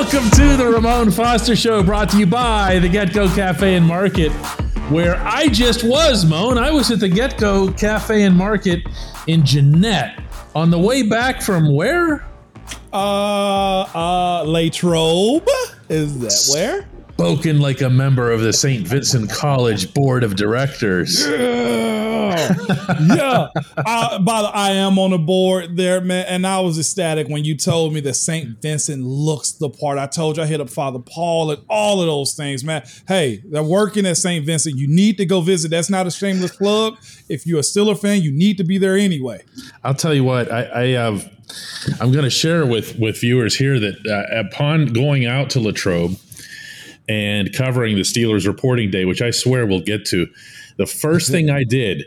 Welcome to the Ramon Foster Show, brought to you by the Get Go Cafe and Market, where I just was, Moan. I was at the Get Go Cafe and Market in Jeannette on the way back from where? Uh, uh, Latrobe. Is that where? Spoken like a member of the St. Vincent College Board of Directors. Yeah. yeah. I, by the, I am on the board there, man. And I was ecstatic when you told me that St. Vincent looks the part. I told you I hit up Father Paul and all of those things, man. Hey, they're working at St. Vincent. You need to go visit. That's not a shameless plug. If you're still a fan, you need to be there anyway. I'll tell you what, I, I have. I'm going to share with with viewers here that uh, upon going out to Latrobe and covering the Steelers reporting day, which I swear we'll get to, the first mm-hmm. thing I did,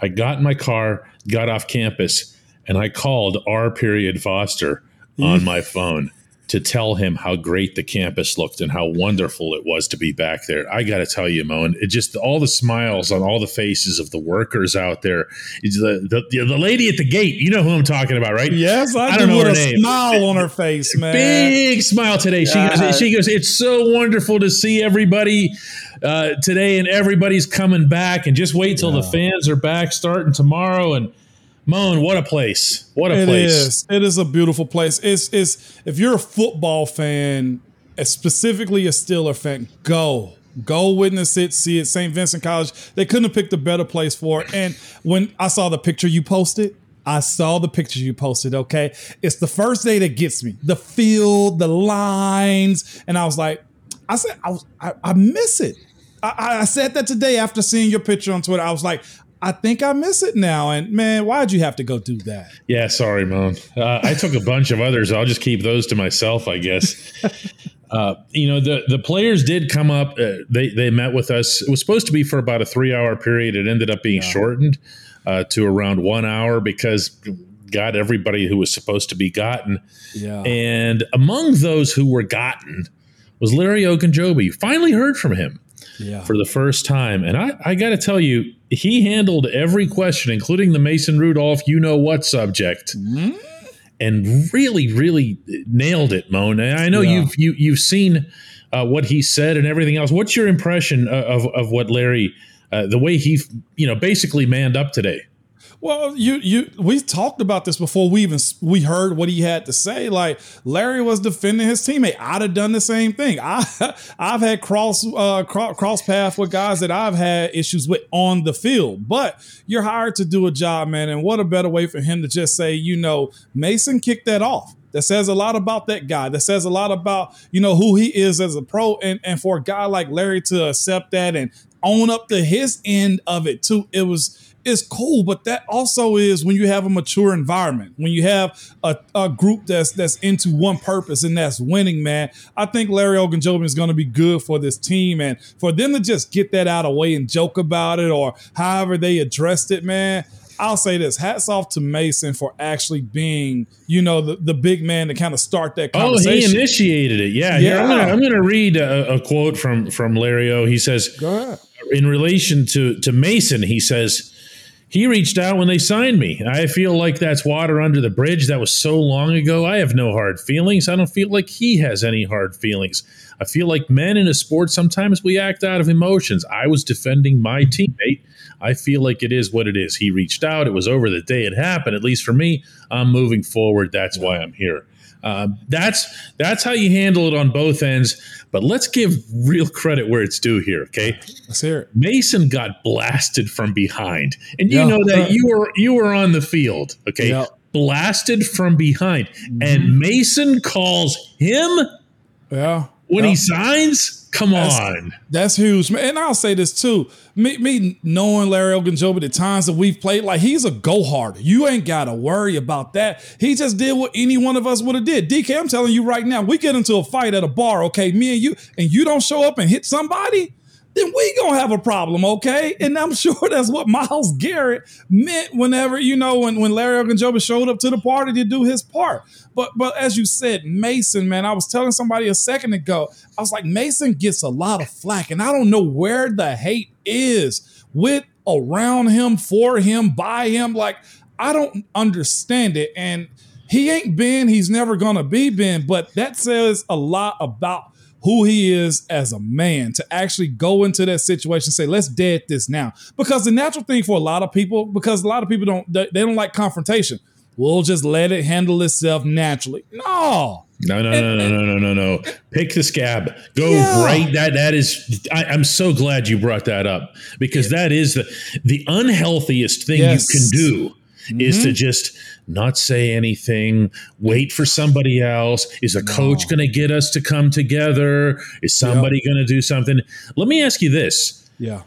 I got in my car, got off campus, and I called R. Period Foster on mm-hmm. my phone to tell him how great the campus looked and how wonderful it was to be back there. I got to tell you, Moan, it just all the smiles on all the faces of the workers out there. The, the, the lady at the gate, you know who I'm talking about, right? Yes, I, I do don't know her a name. smile on her face, man. Big smile today. She Yeah. goes, she goes, it's so wonderful to see everybody uh, today and everybody's coming back and just wait till the fans are back starting tomorrow. And Moan, what a place. What a It place. is. It is a beautiful place. It's it's if you're a football fan, uh, specifically a Steeler fan, go. Go witness it, see it. St. Vincent College. They couldn't have picked a better place for it. And when I saw the picture you posted, I saw the picture you posted, okay? It's the first day that gets me. The field, the lines. And I was like, I said, I was I, I miss it. I- I said that today after seeing your picture on Twitter. I was like, I think I miss it now. And man, why'd you have to go do that? Yeah, sorry, Moan. Uh, I took a bunch of others. I'll just keep those to myself, I guess. Uh, you know, the the players did come up. Uh, they they met with us. It was supposed to be for about a three hour period. It ended up being shortened uh, to around one hour because got everybody who was supposed to be gotten. Yeah. And among those who were gotten was Larry Ogunjobi. Finally heard from him Yeah. for the first time. And I, I got to tell you, he handled every question, including the Mason Rudolph you know what subject. And really, really nailed it, Moan. I know Yeah. you've you, you've seen uh, what he said and everything else. What's your impression of, of, of what Larry, uh, the way he, you know, basically manned up today? Well, you you we talked about this before we even we heard what he had to say. Like Larry was defending his teammate. I'd have done the same thing. I I've had cross uh cross, cross path with guys that I've had issues with on the field. But you're hired to do a job, man. And what a better way for him to just say, you know, Mason kicked that off. That says a lot about that guy. That says a lot about, you know, who he is as a pro. And and for a guy like Larry to accept that and own up to his end of it too, it was it's cool, but that also is when you have a mature environment, when you have a, a group that's that's into one purpose and that's winning, man. I think Larry Ogunjobi is going to be good for this team, and for them to just get that out of the way and joke about it or however they addressed it, man. I'll say this: hats off to Mason for actually being, you know, the, the big man to kind of start that Oh, conversation. he initiated it. Yeah, Here, I'm Yeah. gonna I'm gonna read a, a quote from from Larry O. He says, Go ahead. in relation to to Mason, he says he reached out when they signed me. I feel like that's water under the bridge. That was so long ago. I have no hard feelings. I don't feel like he has any hard feelings. I feel like men in a sport sometimes we act out of emotions. I was defending my teammate. I feel like it is what it is. He reached out. It was over the day it happened. At least for me, I'm moving forward. That's why I'm here. Uh, that's that's how you handle it on both ends. But let's give real credit where it's due here. Okay, Let's hear it. Mason got blasted from behind, and you Yeah. know that you were you were on the field. Okay, Yeah. blasted from behind, and Mason calls him Yeah. when Yeah. he signs. Come on, That's huge, man. And I'll say this too. Me, me knowing Larry Ogunjobi, the times that we've played, like he's a go harder. You ain't got to worry about that. He just did what any one of us would have did. DK, I'm telling you right now, we get into a fight at a bar, okay, me and you, and you don't show up and hit somebody, then we gonna have a problem, okay? And I'm sure that's what Myles Garrett meant whenever, you know, when, when Larry Ogunjobi showed up to the party to do his part. But but as you said, Mason, man, I was telling somebody a second ago, I was like, Mason gets a lot of flack, and I don't know where the hate is with around him, for him, by him. Like, I don't understand it. And he ain't been, he's never gonna be Ben, but that says a lot about who he is as a man to actually go into that situation and say, let's dead this now. Because the natural thing for a lot of people, because a lot of people don't they don't like confrontation. We'll just let it handle itself naturally. No. No, no, no, no, no, no, no, no. Pick the scab. Go yeah. right. That that is. I, am so glad you brought that up because that is the the unhealthiest thing yes. you can do mm-hmm. is to mm-hmm. just not say anything, wait for somebody else. Is a no. coach going to get us to come together? Is somebody yep. going to do something? Let me ask you this. Yeah.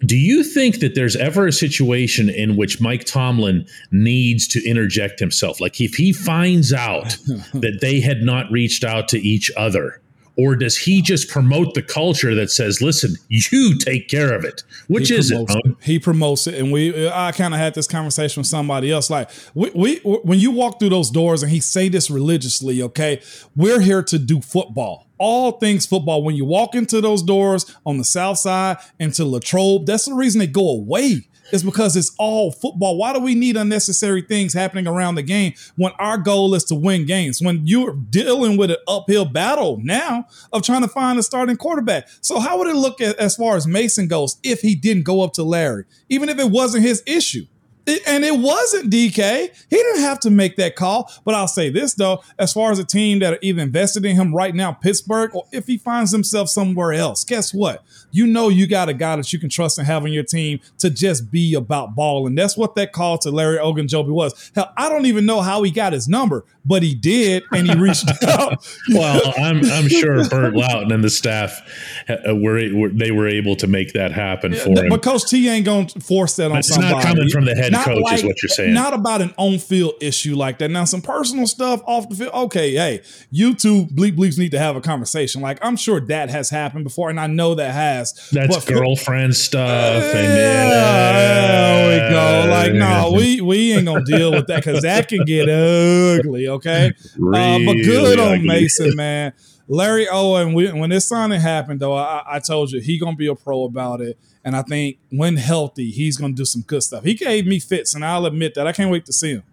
Do you think that there's ever a situation in which Mike Tomlin needs to interject himself? Like if he finds out that they had not reached out to each other, or does he just promote the culture that says, "Listen, you take care of it"? Which he is it, it? He promotes it, and we. I kind of had this conversation with somebody else. Like we, we, when you walk through those doors, and he say this religiously. Okay, we're here to do football all things football. When you walk into those doors on the south side into Latrobe, that's the reason they go away. Is because it's all football. Why do we need unnecessary things happening around the game when our goal is to win games? When you're dealing with an uphill battle now of trying to find a starting quarterback. So, how would it look at, as far as Mason goes if he didn't go up to Larry, even if it wasn't his issue? And it wasn't DK. He didn't have to make that call. But I'll say this though, as far as a team that are either invested in him right now, Pittsburgh, or if he finds himself somewhere else, guess what? You know you got a guy that you can trust and have on your team to just be about ball. And that's what that call to Larry Ogunjobi was. Hell, I don't even know how he got his number, but he did, and he reached out. well, I'm I'm sure Burt Lauten and the staff uh, were, were, they were able to make that happen for him. But Coach T ain't going to force that on it's somebody. It's not coming from the head not coach, like, is what you're saying. Not about an on field issue like that. Now, some personal stuff off the field. Okay, hey, you two bleep bleeps need to have a conversation. Like I'm sure that has happened before, and I know that has. That's but girlfriend for, stuff. Uh, and yeah, there we go. Like no, we we ain't gonna deal with that because that can get ugly. Okay, really uh, but good on Mason, man. Larry Owen, we, when this signing happened, though, I, I told you he gonna be a pro about it. And I think when healthy, he's to do some good stuff. He gave me fits, and I'll admit that. I can't wait to see him.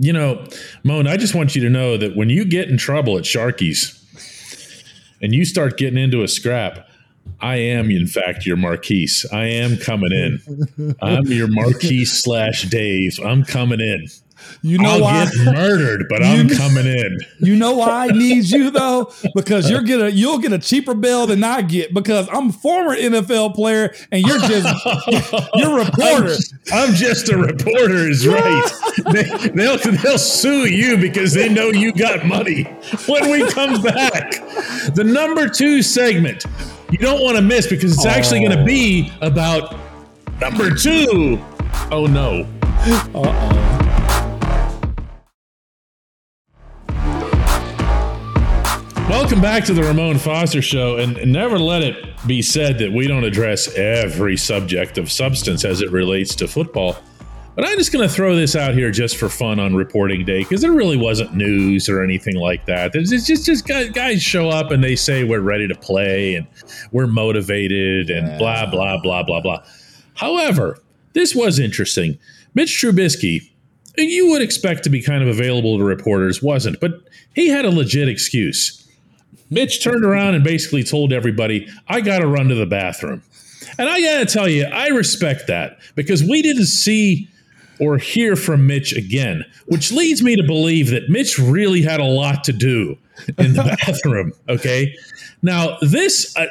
You know, Moan, I just want you to know that when you get in trouble at Sharky's and you start getting into a scrap, I am, in fact, your Maurkice. I am coming in. I'm your Maurkice slash Dave. I'm coming in. You know I'll why? get murdered, but I'm coming in. You know why I need you though? Because you're gonna you'll get a cheaper bill than I get because I'm a former NFL player and you're just you're a reporter. I'm, I'm, just a reporter, is right. they, they'll they'll sue you because they know you got money. When we come back, the number two segment you don't want to miss because it's oh. actually going to be about number two. Oh no. Uh oh. Welcome back to the Ramon Foster Show, and never let it be said that we don't address every subject of substance as it relates to football. But I'm just going to throw this out here just for fun on reporting day because there really wasn't news or anything like that. It's just just guys show up and they say we're ready to play and we're motivated and blah blah blah blah blah. However, this was interesting. Mitch Trubisky, you would expect to be kind of available to reporters, wasn't, but he had a legit excuse. Mitch turned around and basically told everybody, I got to run to the bathroom. And I got to tell you, I respect that because we didn't see or hear from Mitch again, which leads me to believe that Mitch really had a lot to do in the bathroom. Okay. Now, this, I,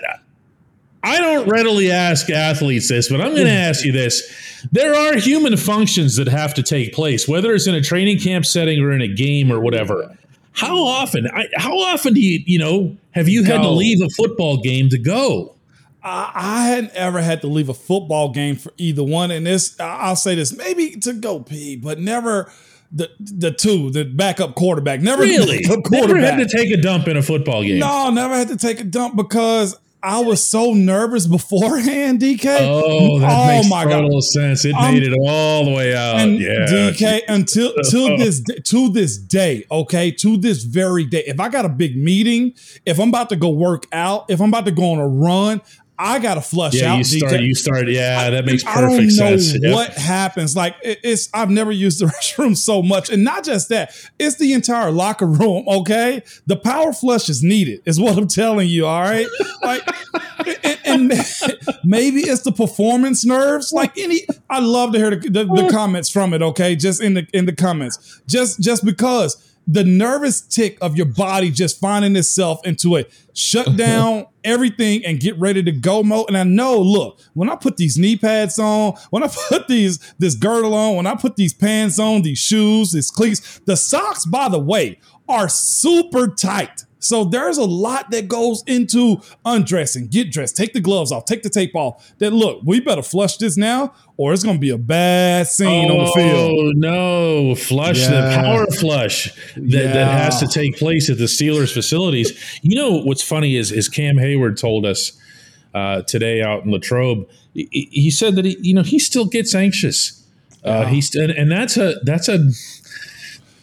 I don't readily ask athletes this, but I'm going to ask you this. There are human functions that have to take place, whether it's in a training camp setting or in a game or whatever. How often? I, how often do you you know have you had to leave a football game to go? I, I hadn't ever had to leave a football game for either one, and this I'll say this maybe to go pee, but never the the two the backup quarterback. Never really quarterback. never had to take a dump in a football game. No, never had to take a dump because I was so nervous beforehand, DK. Oh, that oh makes my total God. sense. It um, made it all the way out. yeah, DK. Until to this to this day, okay, to this very day. If I got a big meeting, if I'm about to go work out, if I'm about to go on a run, I got to flush yeah, out. You start, you start. Yeah, that makes I don't perfect know sense. Yep. what happens. Like it- it's, I've never used the restroom so much, and not just that. It's the entire locker room. Okay, the power flush is needed, is what I'm telling you. All right, like, and, and maybe it's the performance nerves. Like any, I love to hear the, the, the comments from it. Okay, just in the in the comments, just just because the nervous tick of your body just finding itself into a shut down everything and get ready to go mode. And I know, look, when I put these knee pads on, when I put these this girdle on, when I put these pants on, these shoes, these cleats, the socks, by the way, are super tight. So there's a lot that goes into undressing, get dressed, take the gloves off, take the tape off. That look, we better flush this now, or it's gonna be a bad scene on the field. Oh no! Flush the power flush that, that has to take place at the Steelers facilities. You know what's funny is is Cam Heyward told us uh, today out in Latrobe. He, he said that he, you know he still gets anxious. Uh, he's and, and that's a that's a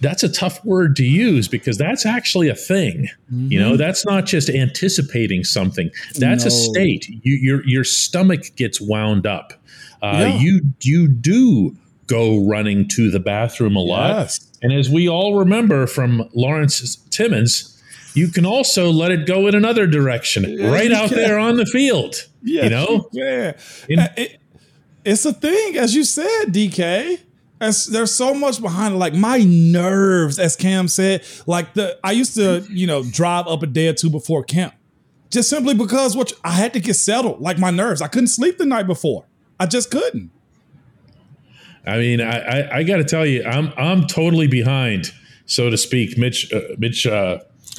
that's a tough word to use because that's actually a thing. You know, that's not just anticipating something. That's a state. You, your your stomach gets wound up. Uh, Yeah. You you do go running to the bathroom a lot, Yes. and as we all remember from Lawrence Timmons. You can also let it go in another direction, Yeah, right out can. there on the field. you know, yeah. Uh, it- it's a thing, as you said, DK. As there's so much behind it. Like my nerves, as Cam said, like the I used to, you know, drive up a day or two before camp, just simply because what I had to get settled. Like my nerves, I couldn't sleep the night before. I just couldn't. I mean, I, I, I got to tell you, I'm I'm totally behind, so to speak. Mitch, uh, Mitch, uh,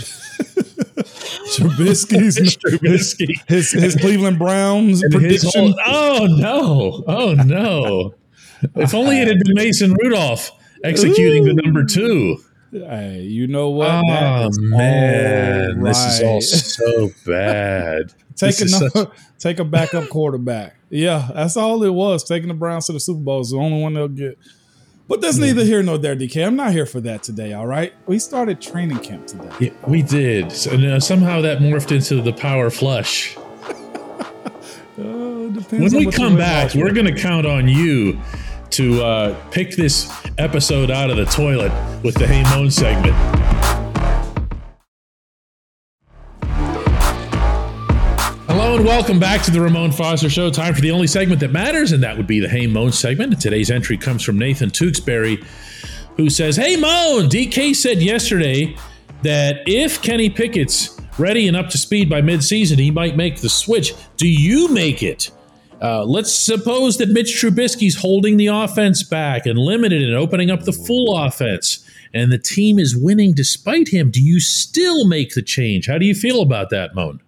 Trubisky's Trubisky. his his Cleveland Browns prediction. whole- oh no! Oh no! If only it had been Mason Rudolph executing the number two. Hey, you know what? Oh man, all this is all so bad. Take This is a such- take a backup quarterback. Yeah, that's all it was. Taking the Browns to the Super Bowl is the only one they'll get. But that's neither here nor there, DK. I'm not here for that today. All right, we started training camp today. Yeah, we did. So, uh, somehow that morphed into the power flush. Uh, depends When on we come back, we're going to count on you to uh, pick this episode out of the toilet with the Hey Moan segment. Hello and welcome back to the Ramon Foster Show. Time for the only segment that matters, and that would be the Hey Moan segment. Today's entry comes from Nathan Tewksbury, who says, Hey Moan, DK said yesterday that if Kenny Pickett's ready and up to speed by midseason, he might make the switch. Do you make it? Uh, let's suppose that Mitch Trubisky's holding the offense back and limited and opening up the full offense, and the team is winning despite him. Do you still make the change? How do you feel about that, Moan?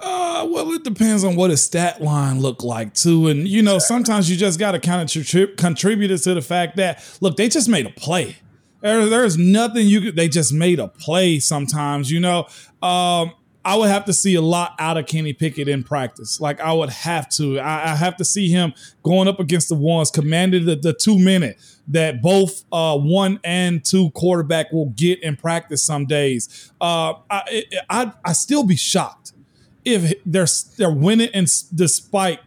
Uh, well, it depends on what his stat line look like too, and you know sometimes you just got to kind of contrib- contribute to the fact that look, they just made a play. There, there's nothing you could. They just made a play. Sometimes, you know, um, I would have to see a lot out of Kenny Pickett in practice. Like I would have to. I, I have to see him going up against the ones commanded the, the two minute that both uh, one and two quarterback will get in practice some days. Uh, I, I I still be shocked if they're they're winning and despite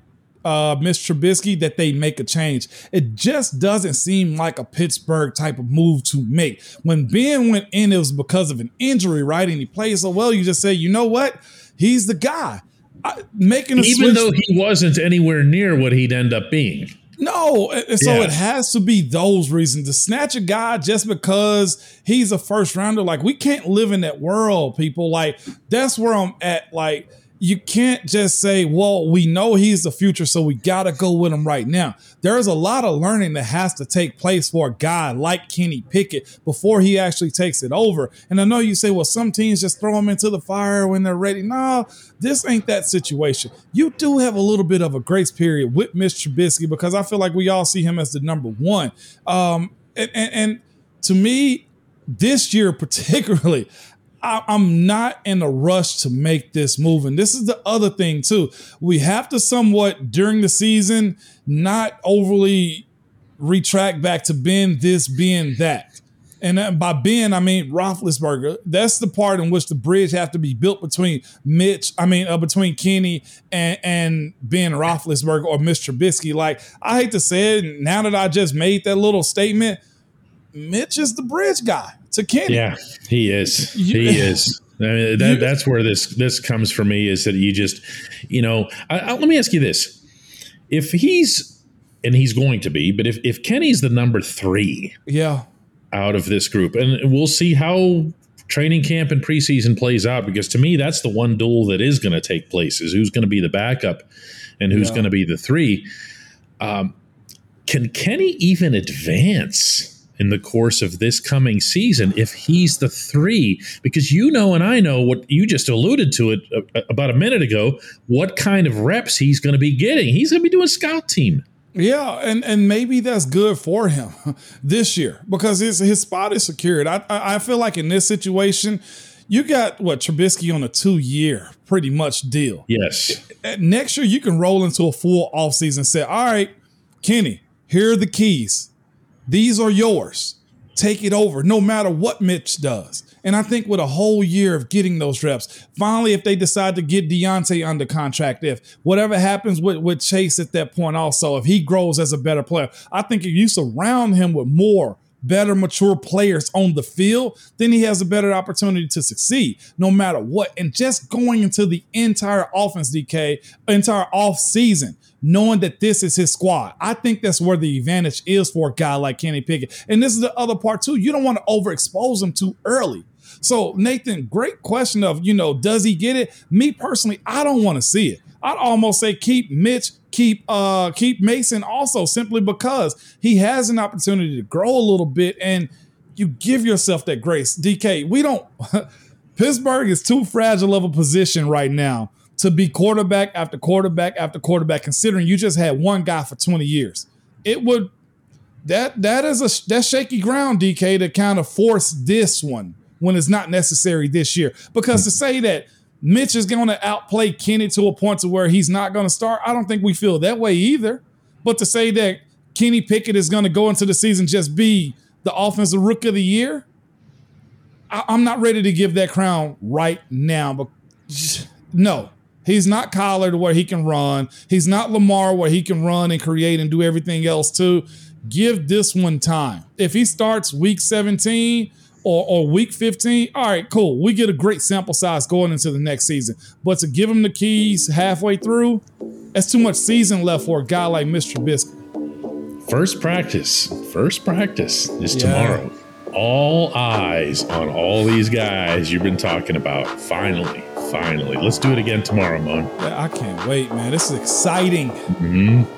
uh Miss Trubisky that they make a change. It just doesn't seem like a Pittsburgh type of move to make. When Ben went in, it was because of an injury, right? And he played so well. You just say, you know what? He's the guy. I, making a Even though he wasn't anywhere near what he'd end up being. no, so Yeah. it has to be those reasons to snatch a guy just because he's a first rounder. Like we can't live in that world, people. Like that's where I'm at. Like you can't just say, "Well, we know he's the future, so we gotta go with him right now." There's a lot of learning that has to take place for a guy like Kenny Pickett before he actually takes it over. And I know you say, "Well, some teams just throw him into the fire when they're ready." No, this ain't that situation. You do have a little bit of a grace period with Mitch Trubisky because I feel like we all see him as the number one. Um, and, and, and to me, this year particularly, I, I'm not in a rush to make this move. And this is the other thing too. We have to somewhat during the season not overly retract back to being this, being that. And by Ben, I mean Roethlisberger. That's the part in which the bridge have to be built between Mitch, I mean, uh, between Kenny and, and Ben Roethlisberger or Mr. Trubisky. Like, I hate to say it, now that I just made that little statement, Mitch is the bridge guy to Kenny. Yeah, he is. He is. I mean, that, that's where this this comes for me is that you just, you know, I, I, let me ask you this: if he's and he's going to be, but if if Kenny's the number three, yeah, out of this group. And we'll see how training camp and preseason plays out because to me, that's the one duel that is going to take place is who's going to be the backup and who's yeah. going to be the three. Um, can Kenny even advance? In the course of this coming season if he's the three because you know and I know what you just alluded to it uh, about a minute ago what kind of reps he's going to be getting he's going to be doing scout team yeah, and and maybe that's good for him this year because his his spot is secured. I I feel like in this situation, you got what Trubisky on a two year pretty much deal. Yes. Next year you can roll into a full offseason and say, all right, Kenny, here are the keys. These are yours. Take it over, no matter what Mitch does. And I think with a whole year of getting those reps, finally, if they decide to get Diontae under contract, if whatever happens with, with Chase at that point, also, if he grows as a better player, I think if you surround him with more better, mature players on the field, then he has a better opportunity to succeed no matter what. And just going into the entire offense DK, entire off season, knowing that this is his squad. I think that's where the advantage is for a guy like Kenny Pickett. And this is the other part too. You don't want to overexpose him too early. So, Nathan, great question of, you know, does he get it? Me personally, I don't want to see it. I'd almost say keep Mitch, keep uh keep Mason also simply because he has an opportunity to grow a little bit and you give yourself that grace. DK, we don't Pittsburgh is too fragile of a position right now to be quarterback after quarterback after quarterback considering you just had one guy for 20 years. It would that that is a that's shaky ground DK to kind of force this one when it's not necessary this year. Because to say that Mitch is going to outplay Kenny to a point to where he's not going to start, I don't think we feel that way either. But to say that Kenny Pickett is going to go into the season just be the offensive rookie of the year, I, am not ready to give that crown right now. But no, he's not to where he can run. He's not Lamar where he can run and create and do everything else too. Give this one time. If he starts week 17 or, or week 15, all right, cool. We get a great sample size going into the next season. But to give him the keys halfway through, that's too much season left for a guy like Mr. Trubisky. First practice, first practice is yeah. tomorrow. All eyes on all these guys you've been talking about. Finally, finally. Let's do it again tomorrow, Mon. I can't wait, man. This is exciting. Mm-hmm.